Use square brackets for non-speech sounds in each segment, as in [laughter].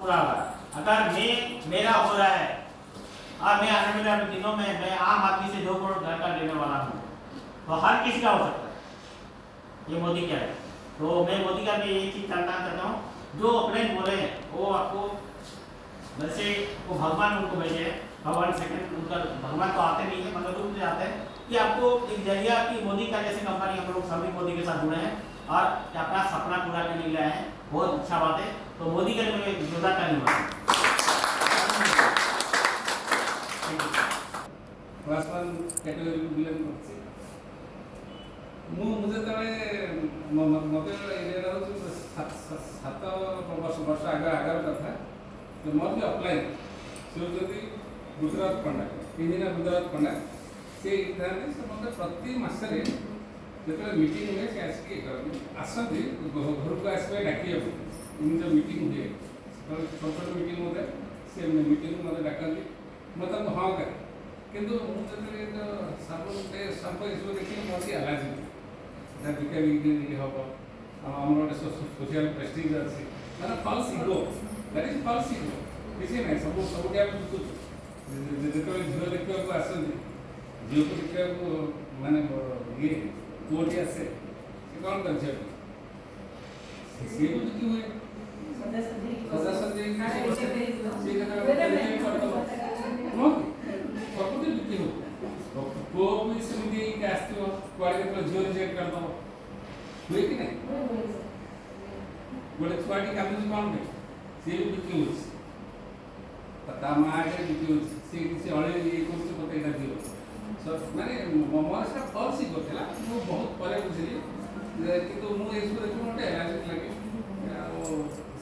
अगर मैं, मेरा हो रहा है, और मैं आने वाले दिनों में मैं आम आदमी से दो करोड़ घर का लेने वाला हूँ तो हर किसी का हो सकता है। ये मोदी क्या है। तो मैं मोदी का मैं ये चीज़ जानना चाहता हूँ। जो अपने बोले हैं वो आपको, वैसे वो भगवान उनको भेजे भगवान सेकंड उनका, भगवान तो आते नहीं है मगर रूप से आते हैं। कि आपको एक ज़रिया कि मोदी का जैसे कंपनी हम लोग सभी मोदी के साथ जुड़े हैं, और अपना सपना पूरा करने लिए हैं। बहुत अच्छा बात है। तो मोदी के लिए मैं जोरदार धन्यवाद କ୍ଲାସ୍ ୱାନ୍ କ୍ୟାଟେଗୋରୀ ବିଲଙ୍ଗ କରୁଛି ମୁଁ ମୁଁ ଯେତେବେଳେ ମୋତେ ଏରିଆରେ ହେଉଛି ସାତ ବର୍ଷ ବର୍ଷ ଆଗ ଆଗର କଥା ତ ମୋର ବି ଅପ୍ଲାଇନ୍ ସେ ହେଉଛନ୍ତି ଗୁଜରାଟ ପଣ୍ଡା ଇଞ୍ଜିନିୟର ଗୁଜରାଟ ପଣ୍ଡା ସେ ହେଇଥାନ୍ତି ସେ ମୋତେ ପ୍ରତି ମାସରେ ଯେତେବେଳେ ମିଟିଂ ହୁଏ ସେ ଆସିକି କରନ୍ତି ଆସନ୍ତି ଘରକୁ ଆସିବେ ଡାକିବାକୁ ନିଜ ମିଟିଂ ହୁଏ ସେତେବେଳେ ଛୋଟ ଛୋଟ ମିଟିଂ ହୁଏ ସେ ମିଟିଂ ମୋତେ ଡାକନ୍ତି ମୁଁ ତାଙ୍କୁ ହଁ କରେ କିନ୍ତୁ ମୁଁ ଯେତେବେଳେ ସାବୁ ସାମ୍ପ ଏସବୁ ଦେଖିକି ମୋର ଟିକେ ଆଲାର୍ଜି ଯାହା ବିକା ବିକ୍ରି ହେବ ଆଉ ଆମର ଗୋଟେ ସୋସିଆଲ ପ୍ରେଷ୍ଟିଜ୍ ଅଛି ମାନେ false ego that is false ego କିଛି ନାହିଁ ସବୁ ସବୁଠି ଆମେ ବିକୁଛୁ ଯେତେବେଳେ ଝିଅ ଦେଖିବାକୁ ଆସନ୍ତି ଝିଅକୁ ଦେଖିବାକୁ ମାନେ ଇଏ ପୁଅଟି ଆସେ ସେ କ'ଣ କରେ ଝିଅଟି ସିଏ ବି ବିକି ହୁଏ ସଜାସଜି ହେଇକି ସିଏ କେତେବେଳେ କରିଦେବ ନୁହଁ କି? ସବୁଠି ବିକ୍ରି ହଉ ପୁଅ ବି ସେମିତି ହେଇକି ଆସିଥିବ କୁଆଡ଼େ କେତେବେଳେ ଝିଅ ରିଜେକ୍ଟ କରିଦେବ ହୁଏ କି ନାହିଁ ଗୋଟେ ଛୁଆଟି କାନ୍ଦୁଛି କ'ଣ ପାଇଁ ସିଏ ବି ବିକ୍ରି ହେଉଛି ତା ମା ଆଗରେ ବିକ୍ରି ହେଉଛି ସିଏ କିଛି ଅଳି ଇଏ କରୁଛି ମୋତେ ଏଇଟା ଦିଅ ମାନେ ମୋର ସେଟା ଫଲ୍ସ ହିଁ କରିଥିଲା ମୁଁ ବହୁତ ପରେ ବୁଝିଲି କିନ୍ତୁ ମୁଁ ଏସବୁ ଦେଖି ମୋତେ ଏଲାର୍ଜିକ୍ ଲାଗେ ଆଉ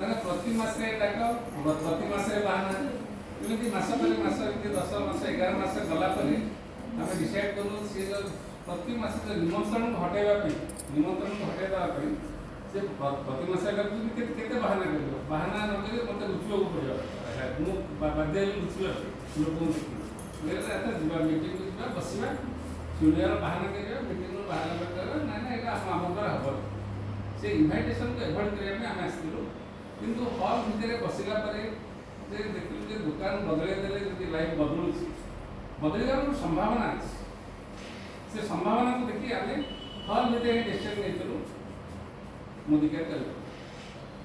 ମାନେ ପ୍ରତି ମାସରେ ଡାକ ପ୍ରତି ମାସରେ ବାହାନା ଏମିତି ମାସ ପରେ ମାସ ଏମିତି ଦଶ ମାସ ଏଗାର ମାସ ଗଲା ପରେ ଆମେ ଡିସାଇଡ୍ କଲୁ ସିଏ ଯେଉଁ ପ୍ରତି ମାସ ଯେଉଁ ନିମନ୍ତ୍ରଣକୁ ହଟାଇବା ପାଇଁ ନିମନ୍ତ୍ରଣକୁ ହଟାଇ ଦେବା ପାଇଁ ସେ ପ୍ରତି ମାସ ଡାକୁଛନ୍ତି କେତେ କେତେ ବାହାନା କରିବ ବାହାନା ନ କଲେ ମୋତେ ଲୁଚିବାକୁ ପଡ଼ିବ ମୁଁ ବାଧ୍ୟ ହେଲି ଲୁଚିବା ପାଇଁ ଲୋକଙ୍କୁ ଦେଖିବି ଏତେ ଯିବା ମିଟିଂକୁ ଯିବା ବସିବା ଶୁଣିବାର ବାହାନା କରିବା ମିଟିଂରୁ ବାହାନା କରିବା ନାଇଁ ନାଇଁ ଏଇଟା ଆମ ଆମ ଦ୍ୱାରା ହେବ ସେ ଇନଭାଇଟେସନକୁ ଏଭଏଡ଼ କରିବା ପାଇଁ ଆମେ ଆସିଥିଲୁ କିନ୍ତୁ ହଲ୍ ଭିତରେ ବସିଲା ପରେ ଯେ ଦେଖିଲୁ ଯେ ଦୋକାନ ବଦଳେଇ ଦେଲେ ଯଦି ଲାଇଫ୍ ବଦଳୁଛି ବଦଳିବାର ଗୋଟେ ସମ୍ଭାବନା ଅଛି ସେ ସମ୍ଭାବନାକୁ ଦେଖି ଆମେ ହଲ୍ ଭିତରେ ଡିସିସନ୍ ନେଇଥିଲୁ ମୋଦିକା କଲେ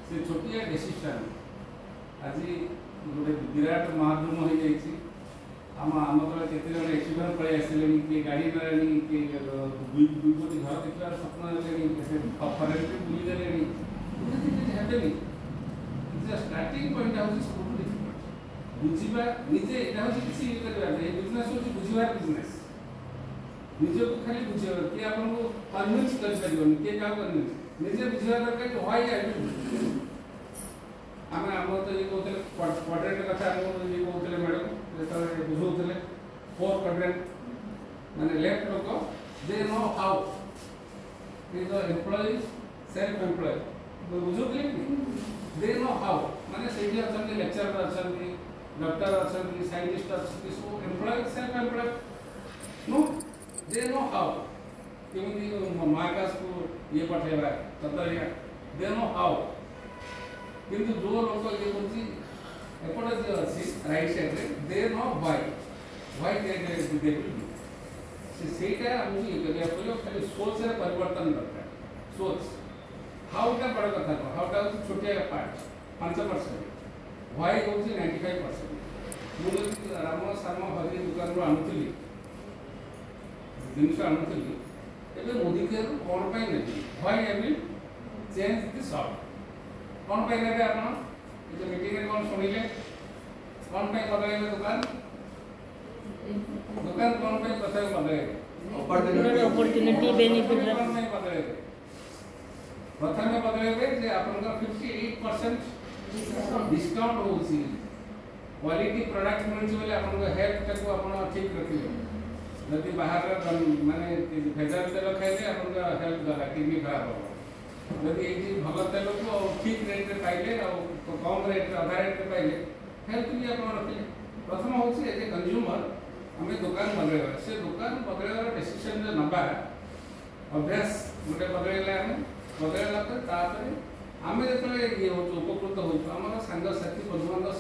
ସେ ଛୋଟିଆ ଡିସିସନ୍ ଆଜି ଗୋଟେ ବିରାଟ ମହାଦ୍ରୁମ ହେଇଯାଇଛି ଆମ ଆମ ତଳେ କେତେ ଜଣ ଏକ୍ସିଡେଣ୍ଟ ପଳେଇ ଆସିଲେଣି କିଏ ଗାଡ଼ି ନେଲେଣି କିଏ ଦୁଇ ଦୁଇ କୋଟି ଘର ଦେଖିବାର ସ୍ୱପ୍ନ ନେଲେଣି ଫରେନ୍ରେ ବୁଲିଦେଲେଣି ହେବେନି ଷ୍ଟାର୍ଟିଂ ପଏଣ୍ଟ ହେଉଛି ସବୁଠୁ ଡିଫିକଲ୍ଟ ବୁଝିବା ନିଜେ ଏଇଟା ହେଉଛି କିଛି ଇଏ କରିବା ନାହିଁ ବିଜନେସ୍ ହେଉଛି ବୁଝିବାର ବିଜନେସ୍ ନିଜକୁ ଖାଲି ବୁଝିବା କିଏ ଆପଣଙ୍କୁ କନଭିନ୍ସ କରିପାରିବନି କିଏ କାହାକୁ କନଭିନ୍ସ ନିଜେ ବୁଝିବା ଦରକାର କି ହ୍ୱାଇ ଆଇ ଆମେ ଆମର ତ ଇଏ କହୁଥିଲେ କ୍ୱାଡ୍ରେଣ୍ଟ କଥା ଆମକୁ ଇଏ କହୁଥିଲେ ମ୍ୟାଡ଼ାମ୍ ଯେତେବେଳେ ବୁଝାଉଥିଲେ ଫୋର୍ କ୍ୱାଡ୍ରେଣ୍ଟ ମାନେ ଲେଫ୍ଟ ଲୋକ they know how is the employee self employ ବୁଝାଉଥିଲେ କି ଦେ नो ହାଉ ମାନେ ସେଇଠି ଅଛନ୍ତି ଲେକ୍ଚରର ଅଛନ୍ତି ଡକ୍ଟର ଅଛନ୍ତି ସାଇଣ୍ଟିଷ୍ଟ ଅଛନ୍ତି ସବୁ employ self employ know they know how କେମିତି ମହାକାଶକୁ ଇଏ ପଠେଇବା ଚନ୍ଦ୍ରଯାନ ଦେ नो ହାଉ କିନ୍ତୁ ଯେଉଁ ଲୋକ ଇଏ କରୁଛି ଏପଟେ ଯିଏ ଅଛି ରାଇଟ୍ ସାଇଡ଼୍ରେ ଦେ ନ ହ୍ୱାଇ ହ୍ୱାଇ ଦେବି ସେ ସେଇଟା ଆମକୁ ଇଏ କରିବାକୁ ପଡ଼ିବ ଖାଲି ସୋଚରେ ପରିବର୍ତ୍ତନ ଦରକାର ସୋଚ हाउ का बड़ा कथा को हाउ का छोटे पार्ट पांच परसेंट वाई हूँ नाइंटी फाइव परसेंट मुझे राम साम हरी दुकान रू आनुली जिनस आनुली एवं मोदी केयर कौन पर नेबी why I will change the soft कौन पर नेबे आपन जो मीटिंग रे कौन सुनिले कौन पर बदलेबे दुकान दुकान कौन पर बदलेबे अपॉर्चुनिटी बेनिफिट कौन पर बदलेबे ପ୍ରଥମେ ବଦଳାଇବେ ଯେ ଆପଣଙ୍କର ଫିଫ୍ଟି ଏଇଟ୍ ପରସେଣ୍ଟ ଡିସକାଉଣ୍ଟ ହେଉଛି କ୍ୱାଲିଟି ପ୍ରଡକ୍ଟ ମିଳୁଛି ବୋଲି ଆପଣଙ୍କ ହେଲ୍ଥଟାକୁ ଆପଣ ଠିକ୍ ରଖିବେ ଯଦି ବାହାରର ଦ- ମାନେ ଭେଜାଲ ତେଲ ଖାଇଲେ ଆପଣଙ୍କ ହେଲ୍ଥ ଗଲା କିଡନୀ ଖରାପ ହେବ ଯଦି ଏଇଠି ଭଲ ତେଲକୁ ଆଉ ଠିକ୍ ରେଟ୍ରେ ପାଇଲେ ଆଉ କମ୍ ରେଟ୍ରେ ଅଧା ରେଟ୍ରେ ପାଇଲେ ହେଲ୍ଥ ବି ଆପଣ ରଖିଲେ ପ୍ରଥମ ହେଉଛି ଏଜ୍ ଏ କନଜ୍ୟୁମର ଆମେ ଦୋକାନ ବଦଳେଇବା ସେ ଦୋକାନ ବଦଳେଇବାର ଡେସିସନ୍ ଯେ ନେବା ଅଭ୍ୟାସ ଗୋଟେ ବଦଳେଇଲେ ଆମେ ବଦଳେଇଲା ପରେ ତାପରେ ଆମେ ଯେତେବେଳେ ଇଏ ହେଉଛୁ ଉପକୃତ ହେଉଛୁ ଆମର ସାଙ୍ଗସାଥି ବନ୍ଧୁବାନ୍ଧବ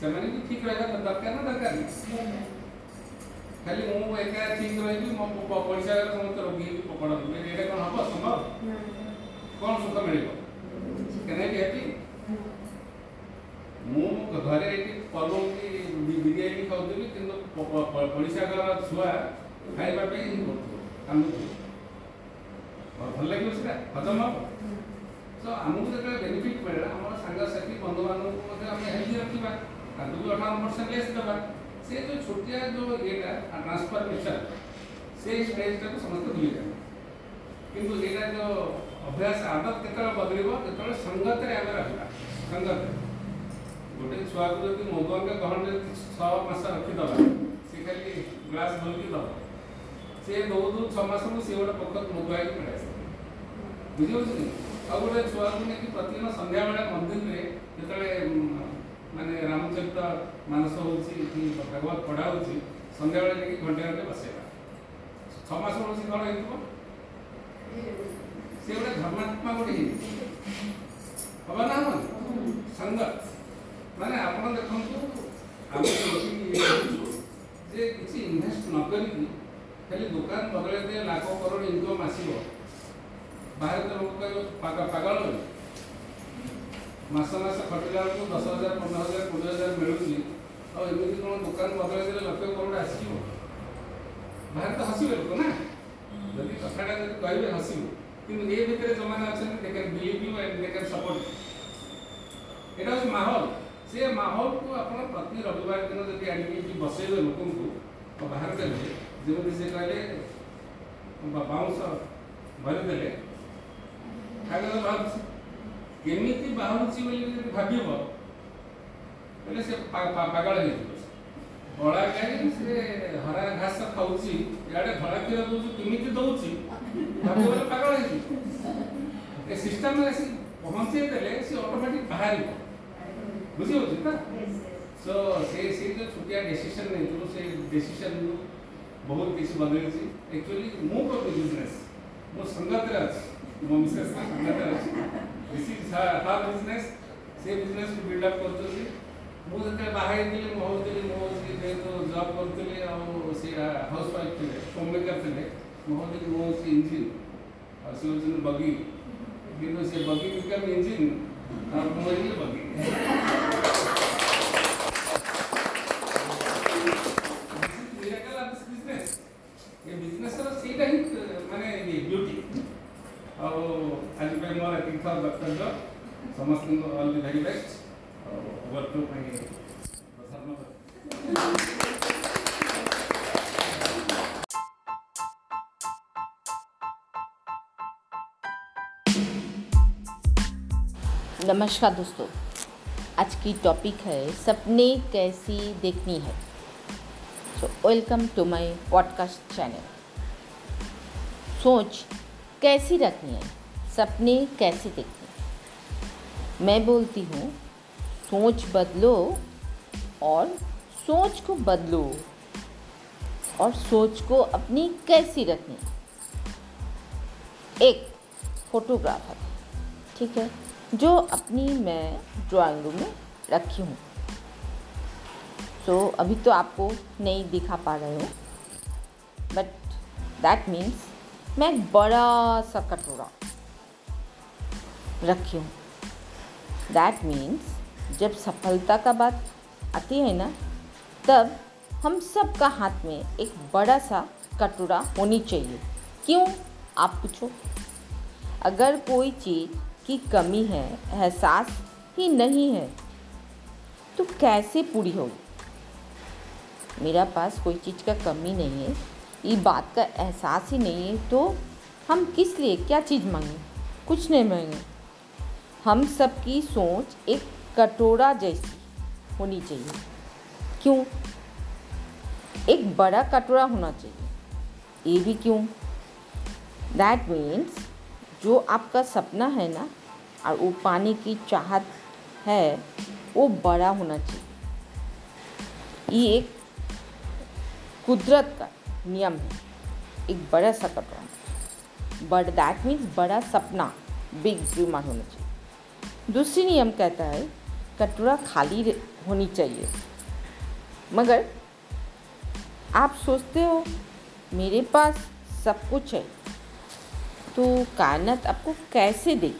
ସେମାନେ ବି ଠିକ୍ ରହିବା ଦରକାର ନା ଦରକାର ନାହିଁ ଖାଲି ମୁଁ ଏକା ଠିକ୍ ରହିବି ମୋ ପ- ପଇସା ସମସ୍ତେ ରୋଗୀ ହେଇକି ପକଡ଼ନ୍ତୁ ଏଇଟା କ'ଣ ହବ ସମ୍ଭବ କ'ଣ ସୁଖ ମିଳିବ କେନ୍ ବି ହ୍ୟାପି ମୁଁ ଘରେ ଏଠି ପଲଉକି ବିରିୟାନୀ ଖାଉଥିଲି କିନ୍ତୁ ପ- ପ- ପ- ପଡ଼ିଶା ଘର ଛୁଆ ଖାଇବା ପାଇଁ ହିଁ କରୁଥିବ କାନ୍ଦୁଥିବ ଭଲ ଭଲ ଲାଗିବ ସେଟା ହଜମ ହବ ତ ଆମକୁ ଯେତେବେଳେ ବେନିଫିଟ୍ ମିଳିଲା ଆମର ସାଙ୍ଗସାଥି ବନ୍ଧୁବାନ୍ଧବଙ୍କୁ ମଧ୍ୟ ଆମେ ହେଲ୍ଦି ରଖିବା ତାଙ୍କୁ ବି ଅଠାବନ ପରସେଣ୍ଟ ଲେସ୍ ଦେବା ସେ ଯେଉଁ ଛୋଟିଆ ଯେଉଁ ଇଏଟା ଟ୍ରାନ୍ସଫର୍ମେସନ୍ ସେଇ ଷ୍ଟେଜ୍ଟାକୁ ସମସ୍ତେ ଭୁଲିଯାନ୍ତି କିନ୍ତୁ ଏଇଟା ଯେଉଁ ଅଭ୍ୟାସ ଆଦତ କେତେବେଳେ ବଦଳିବ ଯେତେବେଳେ ସଙ୍ଗତରେ ଆମେ ରହିବା ସଙ୍ଗତରେ ଗୋଟେ ଛୁଆକୁ ଯଦି ମଧୁଆଙ୍କ ଗହଣରେ ଛଅ ମାସ ରଖିଦେବା ସେ ଖାଲି ଗ୍ଲାସ୍ ଧରିକି ଦେବ ସେ ଦଉ ଦଉ ଛଅ ମାସରୁ ସେ ଗୋଟେ ପୋଖତ ମଧୁଆଇକି ପଳେଇ ବୁଝିପାରୁଛନ୍ତି? ଆଉ ଗୋଟେ ଛୁଆକୁ ନେଇକି ପ୍ରତିଦିନ ସନ୍ଧ୍ୟାବେଳେ ମନ୍ଦିରରେ ଯେତେବେଳେ ମାନେ ରାମଚରିତ ମାନସ ହେଉଛି କି ଭାଗବତ ପଢ଼ା ହେଉଛି ସନ୍ଧ୍ୟାବେଳେ ନେଇକି ଘଣ୍ଟେ ଘଣ୍ଟେ ବସେଇବା। ଛଅ ମାସ ବେଳକୁ ସେ କ'ଣ ହେଇଥିବ? ସେ ଗୋଟେ ଧର୍ମାତ୍ମା ଗୋଟେ ହେଇଯିବ ହବ ନା ହବନି? ସଙ୍ଗତ ମାନେ ଆପଣ ଦେଖନ୍ତୁ ଆମେ ଯେ କିଛି ଇନଭେଷ୍ଟ ନ କରିକି ଖାଲି ଦୋକାନ ବଦଳେଇ ଦେଲେ ଲାଖ କରୋଡ଼ ବାହାରେ ତ ଲୋକ କହିବ ପାଗ- ପାଗଳ ବୋଲି ମାସ ମାସ ଖଟିଲା ବେଳକୁ ଦଶ ହଜାର ପନ୍ଦର ହଜାର କୋଡ଼ିଏ ହଜାର ମିଳୁଛି ଆଉ ଏମିତି କ'ଣ ଦୋକାନ ବଦଳେଇ ଦେଲେ ଲକ୍ଷ କରୋଡ଼ ଆସିଯିବ ବାହାରେ ତ ହସିବେ ଲୋକ ନା ଯଦି କଥାଟା ଯଦି କହିବେ ହସିବୁ କିନ୍ତୁ ଏ ଭିତରେ ଯେଉଁମାନେ ଅଛନ୍ତି they can believe you and they can support ଏଇଟା ହେଉଛି ମାହୋଲ ସେ ମାହୋଲକୁ ଆପଣ ପ୍ରତି ରବିବାର ଦିନ ଯଦି ଆଣିକି ଏଠି ବସେଇବେ ଲୋକଙ୍କୁ ଆଉ ବାହାର ଦେଲେ ଯେମିତି ସେ କହିଲେ ବା- ବାଉଁଶ ଭରିଦେଲେ କାଗଜ ବାହାରୁଛି କେମିତି ବାହାରୁଛି ବୋଲି ଯଦି ଭାବିବ ହେଲେ ସେ ପା- ପା- ପାଗଳ ହେଇଯିବ କଳା ଗାଈ ସେ ହରା ଘାସ ଖାଉଛି ଇଆଡ଼େ ଧଳା କ୍ଷୀର ଦଉଛି କେମିତି ଦଉଛି ଭାବିବ ବୋଲେ ପାଗଳ ହେଇଯିବ ଏ ସିଷ୍ଟମରେ ଆସି ପହଞ୍ଚେଇ ଦେଲେ ସେ ଅଟୋମେଟିକ୍ ବାହାରିବ ବୁଝିହେଉଛି ତ ସୋ ସେ ସେ ଯେଉଁ ଛୋଟିଆ ଡେସିସନ୍ ନେଇଥିଲୁ ସେ ଡେସିସନ୍ରୁ ବହୁତ କିଛି ବଦଳିଛି ଆକ୍ଚୁଆଲି ମୁଁ କରୁଛି ବିଜନେସ୍ ମୁଁ ସଙ୍ଗତରେ ଅଛି ମୋ ମିସେସ୍ ସଙ୍ଗତରେ ଅଛି ଦିସ୍ ଇଜ୍ ହର୍ ବିଜନେସ୍ ସେ ବିଜନେସ୍କୁ ବିଲ୍ଡଅପ୍ କରୁଛନ୍ତି ମୁଁ ଯେତେବେଳେ ବାହା ହେଇଥିଲି ମୁଁ ହେଉଥିଲି ମୁଁ ହେଉଛି ଯେହେତୁ ଜବ୍ କରୁଥିଲି ଆଉ ସେ ହାଉସ୍ ୱାଇଫ୍ ଥିଲେ ହୋମ୍ ମେକର୍ ଥିଲେ ମୁଁ ହେଉଥିଲି ମୁଁ ହେଉଛି ଇଞ୍ଜିନ୍ ଆଉ ସେ ହେଉଛନ୍ତି ବଗି କିନ୍ତୁ ସେ ବଗି ବିକମ୍ ଇଞ୍ଜିନ୍ ଆଉ ମୁଁ ହେଇଲି ବଗି नमस्कार दोस्तों, आज की टॉपिक है सपने कैसी देखनी है। So welcome to my podcast channel सोच कैसी रखनी है? सपने कैसे देखनी मैं बोलती हूँ, सोच बदलो और सोच को बदलो और सोच को अपनी कैसी रखनी। एक फोटोग्राफर, ठीक है, जो अपनी मैं ड्राइंग रूम में रखी हूँ। सो अभी तो आपको नहीं दिखा पा रहे हो बट दैट मीन्स मैं बड़ा सा कटोरा रखी हूँ। दैट मीन्स जब सफलता का बात आती है ना, तब हम सब का हाथ में एक बड़ा सा कटोरा होनी चाहिए। क्यों? आप पूछो। अगर कोई चीज़ की कमी है, एहसास ही नहीं है तो कैसे पूरी होगी? मेरा पास कोई चीज़ का कमी नहीं है, ये बात का एहसास ही नहीं है तो हम किस लिए क्या चीज़ मांगे? कुछ नहीं मांगे। हम सब की सोच एक कटोरा जैसी होनी चाहिए। क्यों? एक बड़ा कटोरा होना चाहिए। ये भी क्यों? दैट मीन्स जो आपका सपना है ना, और वो पाने की चाहत है, वो बड़ा होना चाहिए। ये एक कुदरत का नियम है। एक बड़ा सा कटोरा। बट दैट मीन्स बड़ा सपना बिग ड्रीमर होना चाहिए। दूसरी नियम कहता है, कटोरा खाली होनी चाहिए। मगर, आप सोचते हो, मेरे पास सब कुछ है तो कायनत आपको कैसे दे?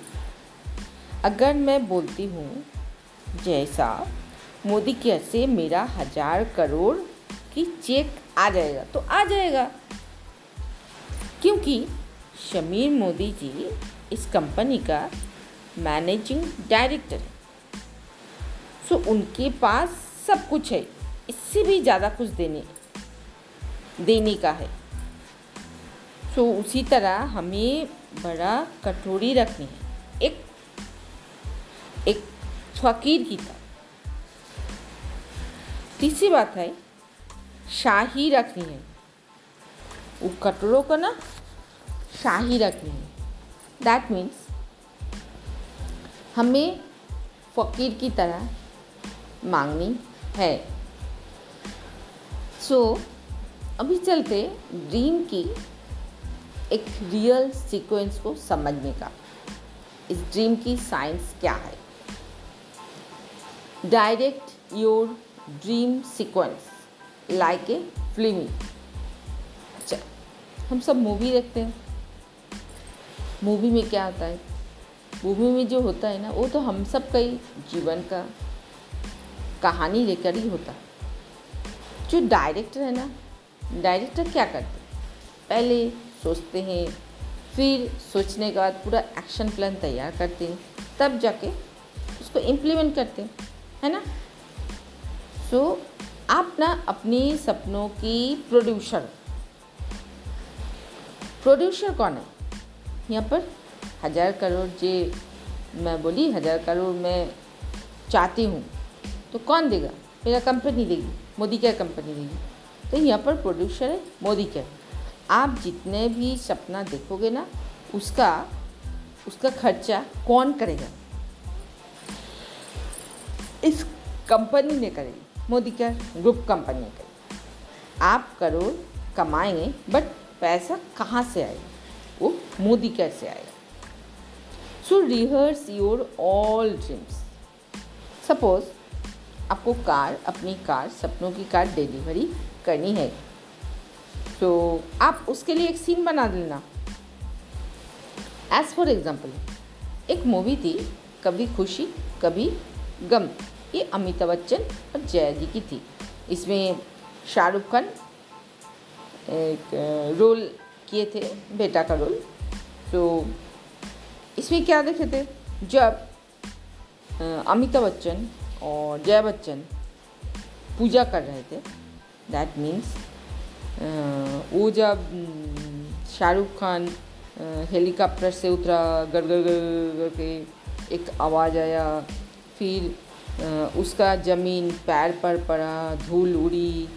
अगर मैं बोलती हूँ, जैसा मोदी कैसे मेरा हज़ार करोड़ की चेक आ जाएगा तो आ जाएगा। क्योंकि शमीर मोदी जी इस कंपनी का मैनेजिंग डायरेक्टर है सो उनके पास सब कुछ है। इससे भी ज़्यादा कुछ देने देने का है। सो उसी तरह हमें बड़ा कटोरी रखनी है। एक एक फकीर की तरह। तीसरी बात है, शाही रखनी है। वो कटोरों को ना शाही रखनी है। दैट मीन्स हमें फकीर की तरह मांगनी है। सो so, अभी चलते ड्रीम की एक रियल सीक्वेंस को समझने का। इस ड्रीम की साइंस क्या है? Direct your dream sequence like a फिल्मी अच्छा हम सब मूवी देखते हैं। मूवी में क्या होता है? मूवी में जो होता है ना वो तो हम सब का ही जीवन का कहानी लेकर ही होता जो डायरेक्टर है ना डायरेक्टर क्या करते पहले सोचते हैं फिर सोचने के बाद पूरा एक्शन प्लान तैयार करते हैं तब जाके उसको इम्प्लीमेंट करते हैं है ना? सो so, आप ना अपने सपनों की प्रोड्यूसर प्रोड्यूसर कौन है? यहाँ पर हज़ार करोड़ जे मैं बोली, हज़ार करोड़ मैं चाहती हूँ तो कौन देगा? मेरा कंपनी देगी, मोदी क्या कंपनी देगी? तो यहाँ पर प्रोड्यूसर है, मोदी क्या? आप जितने भी सपना देखोगे ना, उसका उसका खर्चा कौन करेगा? इस कंपनी ने करेगी, मोदी क्या? ग्रुप कंपनी ने करेगी। आप करोड़ कमाएँगे बट पैसा कहाँ से आएगा? वो मोदी केयर से आएगा? So rehearse your all dreams suppose आपको कार, अपनी कार, सपनों की कार डिलीवरी करनी है। तो आप उसके लिए एक सीन बना लेना एज फॉर एग्ज़ाम्पल एक मूवी थी, कभी खुशी, कभी गम। ये अमिताभ बच्चन और जया जी की थी। इसमें शाहरुख खान एक रोल किए थे, बेटा का रोल तो इसमें क्या देखे थे? जब अमिताभ बच्चन और जया बच्चन पूजा कर रहे थे दैट मीन्स वो जब शाहरुख खान हेलीकॉप्टर से उतरा, गड़गड़ गड़ गड़ गड़ के एक आवाज़ आया, फिर उसका ज़मीन पैर पर पड़ा, धूल उड़ी,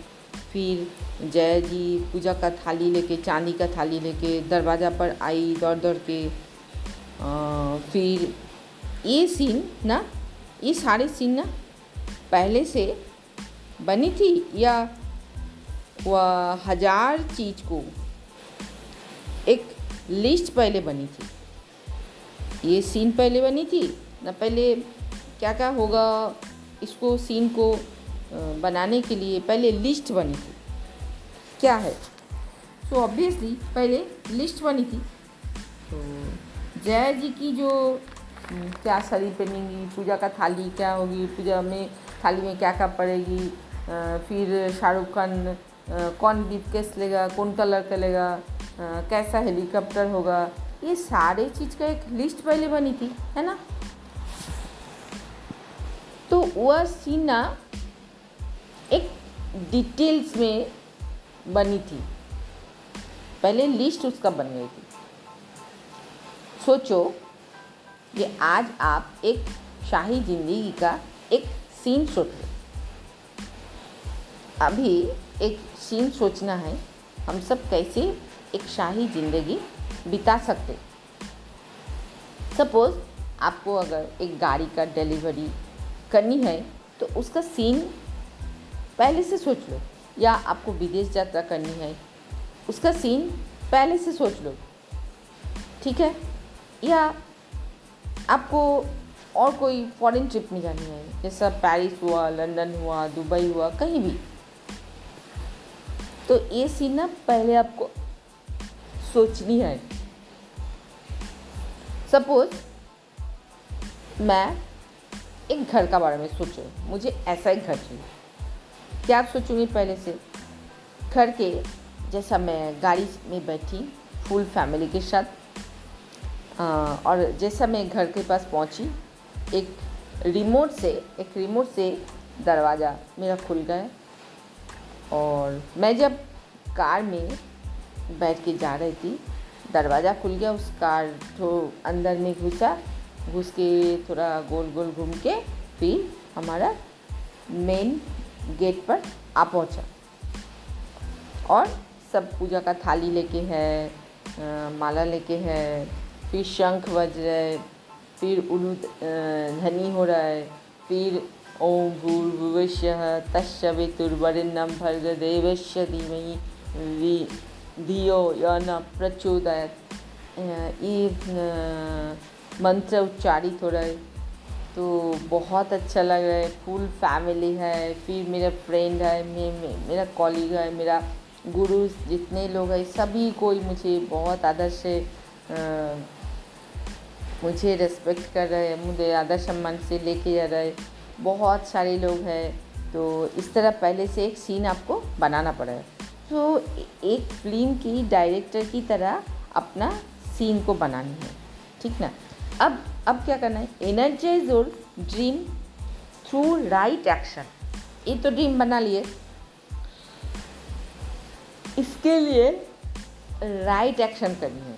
फिर जया जी पूजा का थाली लेके, चांदी का थाली लेके दरवाज़ा पर आई दौड़ दौड़ के फिर ये सीन ना, ये सारे सीन ना पहले से बनी थी या वह हज़ार चीज़ को एक लिस्ट पहले बनी थी? ये सीन पहले बनी थी? ना पहले क्या क्या होगा इसको सीन को बनाने के लिए पहले लिस्ट बनी थी? क्या है? तो ऑब्वियसली पहले लिस्ट बनी थी। तो जया जी की जो हम्म, क्या साड़ी पहनेंगी पूजा का थाली क्या होगी पूजा में थाली में क्या क्या पड़ेगी फिर शाहरुख खान कौन ब्रीफकेस लेगा कौन कलर का लेगा कैसा हेलीकॉप्टर होगा ये सारे चीज़ का एक लिस्ट पहले बनी थी है ना? तो वह सीन एक डिटेल्स में बनी थी। पहले लिस्ट उसका बन गई थी। सोचो कि आज आप एक शाही ज़िंदगी का एक सीन सोच लो अभी एक सीन सोचना है, हम सब कैसे एक शाही ज़िंदगी बिता सकते सपोज़ आपको अगर एक गाड़ी का डिलीवरी करनी है तो उसका सीन पहले से सोच लो, या आपको विदेश यात्रा करनी है, उसका सीन पहले से सोच लो। ठीक है? या आपको और कोई फॉरेन ट्रिप में जानी है? जैसा पेरिस हुआ लंदन हुआ दुबई हुआ, कहीं भी। तो ये सीन ना पहले आपको सोचनी है। सपोज़ मैं एक घर का बारे में सोचो। मुझे ऐसा एक घर चाहिए। क्या आप सोचूँगी पहले से? घर के जैसा मैं गाड़ी में बैठी फुल फैमिली के साथ और जैसा मैं घर के पास पहुँची, एक रिमोट से, एक रिमोट से दरवाज़ा मेरा खुल गया। और मैं जब कार में बैठ के जा रही थी, दरवाज़ा खुल गया, उस कार तो अंदर में घुसा, घुस के थोड़ा गोल गोल घूम के फिर हमारा मेन गेट पर आ पहुँचा। और सब पूजा का थाली लेके है माला लेके है फिर शंख बज रहा है फिर उलू ध्वनि हो रहा है फिर ओम भूर्भुवस्य तस्वितुर्वरिण्यम भर्ग देवस्य धीमहि धियो य न प्रचोदयत। ये मंत्र उच्चारित हो रहा है तो बहुत अच्छा लग रहा है फुल फैमिली है फिर मेरा फ्रेंड है मे, मे, मेरा कॉलीग है मेरा गुरु जितने लोग हैं सभी कोई मुझे बहुत आदर से आ, मुझे रेस्पेक्ट कर रहे हैं, मुझे आदर सम्मान से लेके जा रहे बहुत सारे लोग हैं तो इस तरह पहले से एक सीन आपको बनाना पड़ेगा तो एक फ़िल्म की डायरेक्टर की तरह अपना सीन को बनानी है, ठीक ना? अब अब क्या करना है? एनर्जाइज और ड्रीम थ्रू राइट एक्शन ये तो ड्रीम बना लिए। इसके लिए राइट एक्शन करनी है।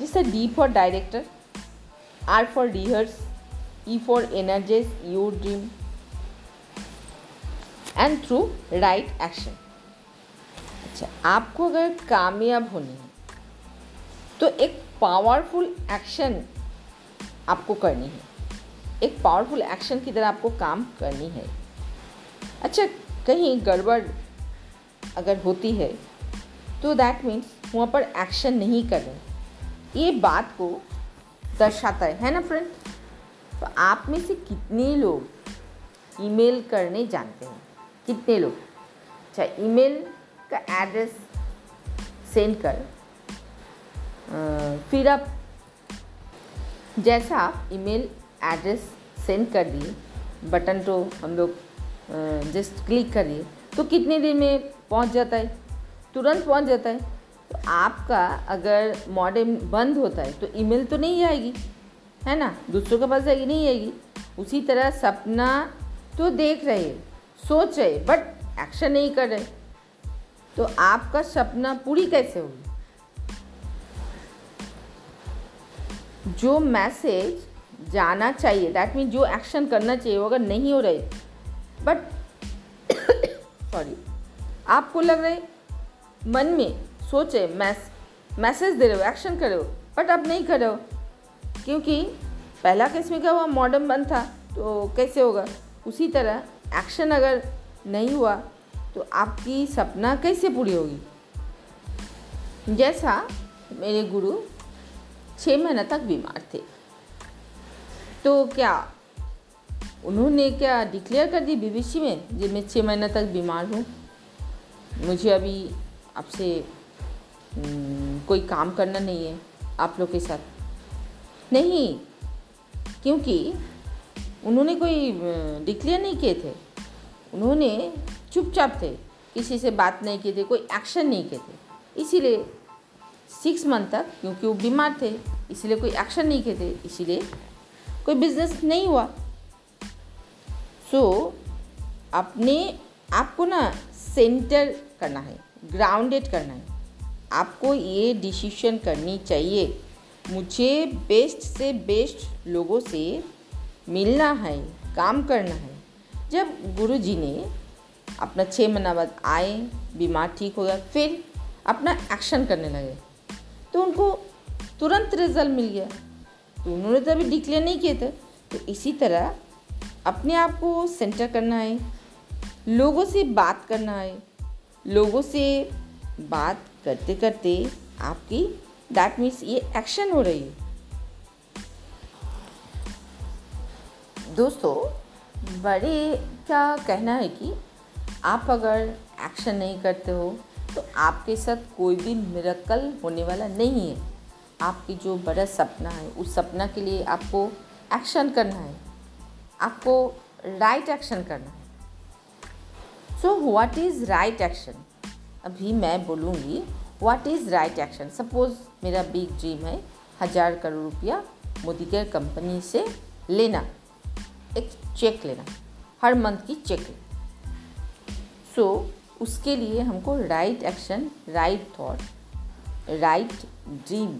जैसे डीप और director R for rehearse E for energize your dream and through right action अच्छा आपको अगर कामयाब होनी है तो एक पावरफुल एक्शन आपको करनी है। एक पावरफुल एक्शन की तरह आपको काम करनी है। अच्छा कहीं गड़बड़ अगर होती है तो दैट मीन्स वहाँ पर एक्शन नहीं कर ये बात को दर्शाता है। है ना फ्रेंड तो आप में से कितने लोग ईमेल करने जानते हैं? कितने लोग? अच्छा ईमेल का एड्रेस सेंड कर। फिर आप जैसा आप ईमेल एड्रेस सेंड कर दिए बटन तो हम लोग जस्ट क्लिक करिए तो कितने दिन में पहुँच जाता है? तुरंत पहुँच जाता है। तो आपका अगर मॉडर्न बंद होता है तो ईमेल तो नहीं आएगी, है ना? दूसरों के पास जाएगी, नहीं आएगी। उसी तरह सपना तो देख रहे सोच रहे बट एक्शन नहीं कर रहे। तो आपका सपना पूरी कैसे होगी? जो मैसेज जाना चाहिए दैट मीन जो एक्शन करना चाहिए, वो अगर नहीं हो रहे बट सॉरी [coughs] आपको लग रहा मन में सोचे, मैस, मैसेज दे रहे हो, एक्शन कर रहे हो, बट अब नहीं कर रहे हो। क्योंकि पहला केस में क्या हुआ, मॉडर्न बंद था तो कैसे होगा? उसी तरह एक्शन अगर नहीं हुआ तो आपकी सपना कैसे पूरी होगी? जैसा मेरे गुरु छः महीने तक बीमार थे। तो क्या उन्होंने क्या डिक्लेयर कर दी बीबीसी में, जी, मैं छः महीने तक बीमार हूँ। मुझे अभी आपसे कोई काम करना नहीं है आप लोग के साथ। नहीं क्योंकि उन्होंने कोई डिक्लेयर नहीं किए थे। उन्होंने चुपचाप थे किसी से बात नहीं किए थे कोई एक्शन नहीं किए थे। इसीलिए सिक्स मंथ तक क्योंकि वो बीमार थे इसीलिए कोई एक्शन नहीं किए थे इसीलिए कोई बिज़नेस नहीं हुआ। सो so, अपने आपको ना सेंटर करना है ग्राउंडेड करना है। आपको ये डिसीशन करनी चाहिए। मुझे बेस्ट से बेस्ट लोगों से मिलना है, काम करना है। जब गुरु जी ने अपना छः महीना बाद आए, बीमार ठीक हो गया, फिर अपना एक्शन करने लगे तो उनको तुरंत रिज़ल्ट मिल गया। तो उन्होंने तो अभी डिक्लेयर नहीं किए थे। तो इसी तरह अपने आप को सेंटर करना है, लोगों से बात करना है, लोगों से बात करते करते आपकी दैट मीन्स ये एक्शन हो रही है। दोस्तों, बड़े का कहना है कि आप अगर एक्शन नहीं करते हो तो आपके साथ कोई भी मिरकल होने वाला नहीं है। आपकी जो बड़ा सपना है, उस सपना के लिए आपको एक्शन करना है। आपको राइट एक्शन करना है। So what is right action अभी मैं बोलूँगी what is right action suppose मेरा बिग ड्रीम है हज़ार करोड़ रुपया मोदी केयर कंपनी से लेना एक चेक लेना हर मंथ की चेक सो so, उसके लिए हमको right action right thought right dream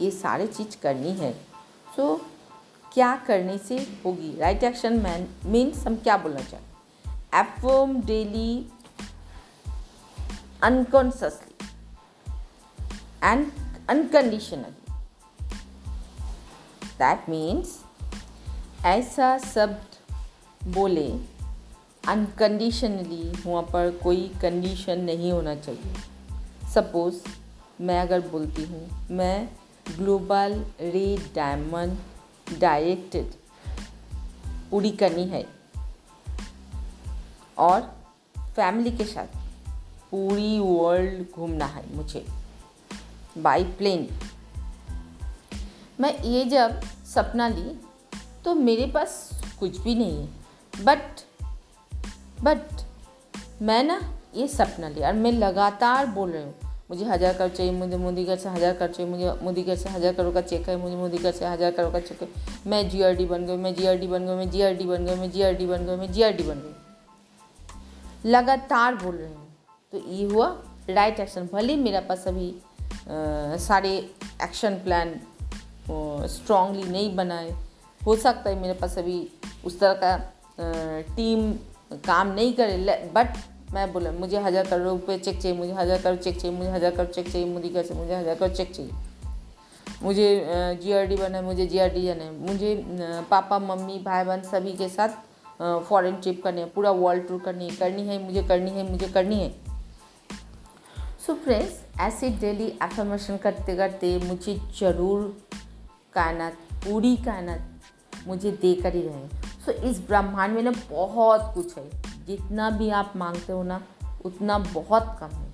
ये सारे चीज़ करनी है। सो so, क्या करने से होगी? राइट एक्शन मैन मीन्स हम क्या बोलना चाहते affirm daily unconsciously and unconditionally that means ऐसा शब्द बोले अनकंडीशनली वहाँ पर कोई कंडीशन नहीं होना चाहिए। सपोज़ मैं अगर बोलती हूँ, मैं ग्लोबल रे डायमंड डायरेक्टेड पूरी करनी है। और फैमिली के साथ। पूरी वर्ल्ड घूमना है मुझे। बाई प्लेन मैं ये जब सपना ली तो मेरे पास कुछ भी नहीं है। बट बट मैं ना ये सपना लिया और मैं लगातार बोल रही हूँ, मुझे हज़ार करोड़ चाहिए, मुझे मोदी घर से हज़ार करोड़ चाहिए, मुझे मोदी घर से हज़ार करोड़ का चेक है, मुझे मोदी घर से हज़ार करोड़ का चेक है। मैं जीआरडी बन गई, मैं जीआरडी बन गई, मैं जीआरडी बन गई, मैं जीआरडी बन गई, मैं जीआरडी बन गई। लगातार बोल रही हूँ। तो ये हुआ राइट एक्शन भले ही मेरा पास अभी आ, सारे एक्शन प्लान स्ट्रांगली नहीं बनाए। हो सकता है मेरे पास अभी उस तरह का आ, टीम काम नहीं करे। बट मैं बोला मुझे हज़ार करोड़ रुपये चेक चाहिए मुझे हज़ार करोड़ चेक चाहिए मुझे हज़ार करोड़ चेक चाहिए मोदी कैसे मुझे हज़ार करोड़ चेक चाहिए। मुझे जी आर डी बना है मुझे जी आर डी जाना। है मुझे पापा मम्मी भाई बहन सभी के साथ फॉरेन ट्रिप करनी है पूरा वर्ल्ड टूर करनी है करनी है मुझे करनी है मुझे करनी है। सो फ्रेंड्स ऐसे डेली एफर्मेशन करते करते मुझे ज़रूर कायनात पूरी कायनात मुझे दे कर ही रहे। सो so, इस ब्रह्मांड में ना बहुत कुछ है। जितना भी आप मांगते हो ना उतना बहुत कम है।